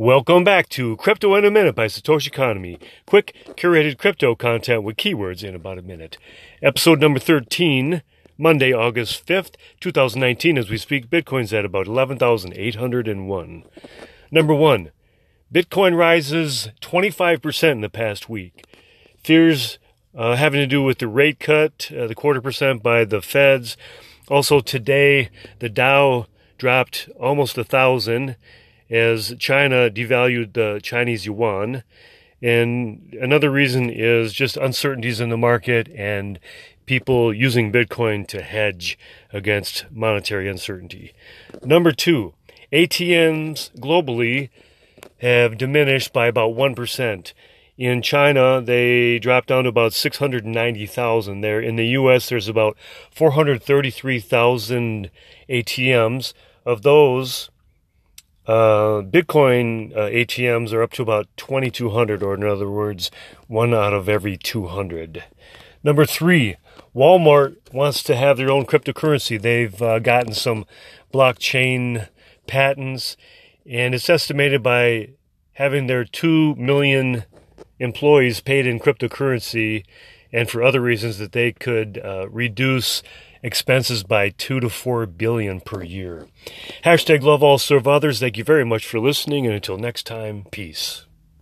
Welcome back to Crypto in a Minute by Satoshi Economy. Quick, curated crypto content with keywords in about a minute. Episode number 13, Monday, August 5th, 2019, as we speak, Bitcoin's at about 11,801. Number one, Bitcoin rises 25% in the past week. Fears uh, having to do with the rate cut, uh, the quarter percent by the feds. Also today, the Dow dropped almost a thousand as China devalued the Chinese yuan. And another reason is just uncertainties in the market and people using Bitcoin to hedge against monetary uncertainty. Number two, ATMs globally have diminished by about 1%. In China, they dropped down to about 690,000 there. In the US, there's about 433,000 ATMs. Of those, uh, Bitcoin uh, ATMs are up to about 2,200, or in other words, one out of every 200. Number three, Walmart wants to have their own cryptocurrency. They've uh, gotten some blockchain patents, and it's estimated by having their 2 million employees paid in cryptocurrency and for other reasons that they could uh, reduce expenses by two to four billion per year. Hashtag love all serve others. Thank you very much for listening, and until next time, peace.